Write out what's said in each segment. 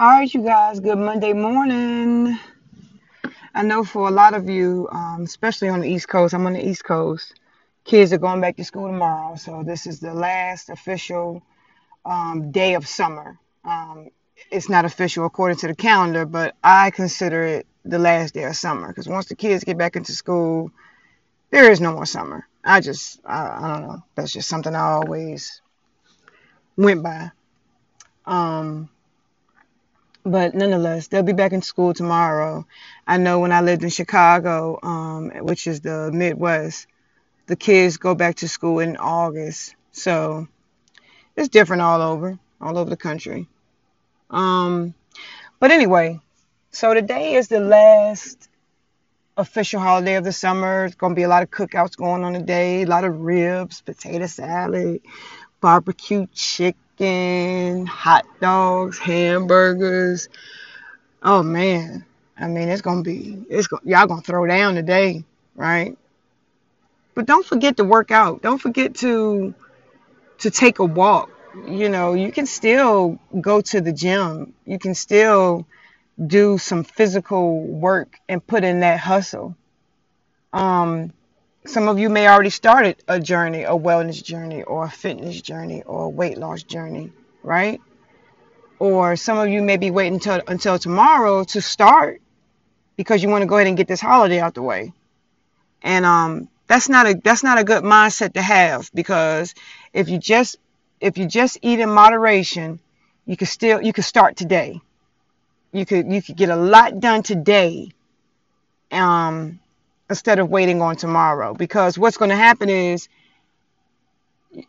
All right, you guys, good Monday morning. I know for a lot of you, um, especially on the East Coast, I'm on the East Coast, kids are going back to school tomorrow. So this is the last official um, day of summer. Um, it's not official according to the calendar, but I consider it the last day of summer because once the kids get back into school, there is no more summer. I just, I, I don't know. That's just something I always went by. Um, but nonetheless, they'll be back in school tomorrow. I know when I lived in Chicago, um, which is the Midwest, the kids go back to school in August. So it's different all over, all over the country. Um, but anyway, so today is the last official holiday of the summer. It's going to be a lot of cookouts going on today, a lot of ribs, potato salad, barbecue chicken chicken, hot dogs, hamburgers. Oh man, I mean it's gonna be it's y'all gonna throw down today, right? But don't forget to work out. Don't forget to to take a walk. You know, you can still go to the gym. You can still do some physical work and put in that hustle. Um, some of you may already started a journey, a wellness journey, or a fitness journey, or a weight loss journey, right? Or some of you may be waiting until until tomorrow to start because you want to go ahead and get this holiday out the way. And um, that's not a that's not a good mindset to have because if you just if you just eat in moderation, you could still you could start today. You could you could get a lot done today. Um, instead of waiting on tomorrow. Because what's going to happen is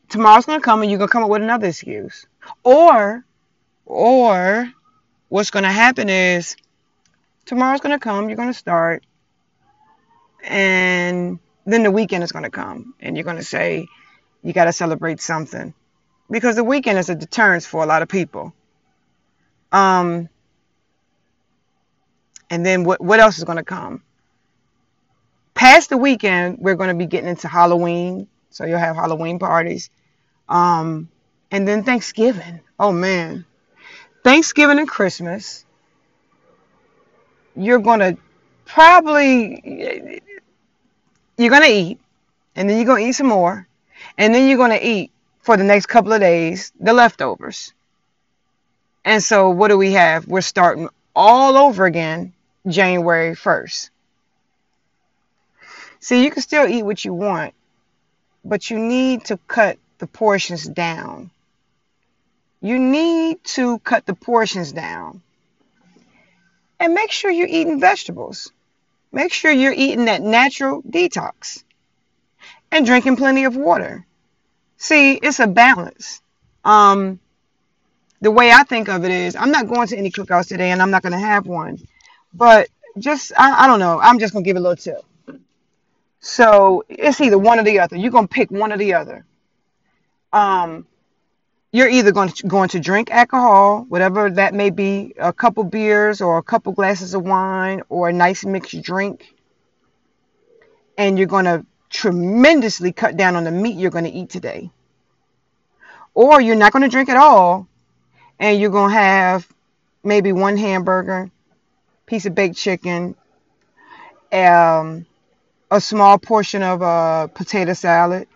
tomorrow's going to come and you're going to come up with another excuse. Or, or what's going to happen is tomorrow's going to come, you're going to start, and then the weekend is going to come and you're going to say you got to celebrate something. Because the weekend is a deterrence for a lot of people. Um, and then what, what else is going to come? Past the weekend, we're going to be getting into Halloween. So you'll have Halloween parties. Um, and then Thanksgiving. Oh, man. Thanksgiving and Christmas. You're going to probably, you're going to eat. And then you're going to eat some more. And then you're going to eat for the next couple of days the leftovers. And so what do we have? We're starting all over again January 1st. See, you can still eat what you want, but you need to cut the portions down. You need to cut the portions down. And make sure you're eating vegetables. Make sure you're eating that natural detox. And drinking plenty of water. See, it's a balance. Um, the way I think of it is, I'm not going to any cookouts today, and I'm not going to have one. But just, I, I don't know. I'm just going to give a little tip. So it's either one or the other. You're gonna pick one or the other. Um, you're either going to going to drink alcohol, whatever that may be, a couple beers or a couple glasses of wine or a nice mixed drink, and you're going to tremendously cut down on the meat you're going to eat today. Or you're not going to drink at all, and you're going to have maybe one hamburger, piece of baked chicken, um, a small portion of uh, potato salad,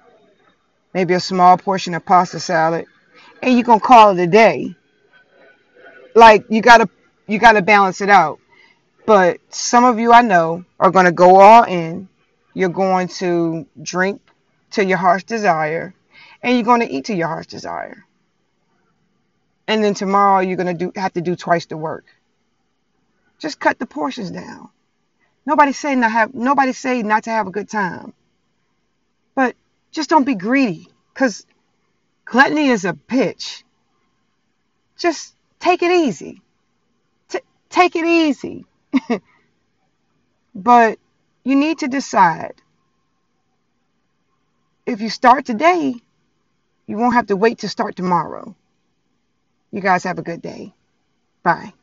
maybe a small portion of pasta salad, and you're gonna call it a day. Like you gotta you gotta balance it out. But some of you I know are gonna go all in. You're going to drink to your heart's desire, and you're gonna eat to your heart's desire. And then tomorrow you're gonna do have to do twice the work. Just cut the portions down. Nobody say not have nobody say not to have a good time. But just don't be greedy cuz gluttony is a bitch. Just take it easy. T- take it easy. but you need to decide. If you start today, you won't have to wait to start tomorrow. You guys have a good day. Bye.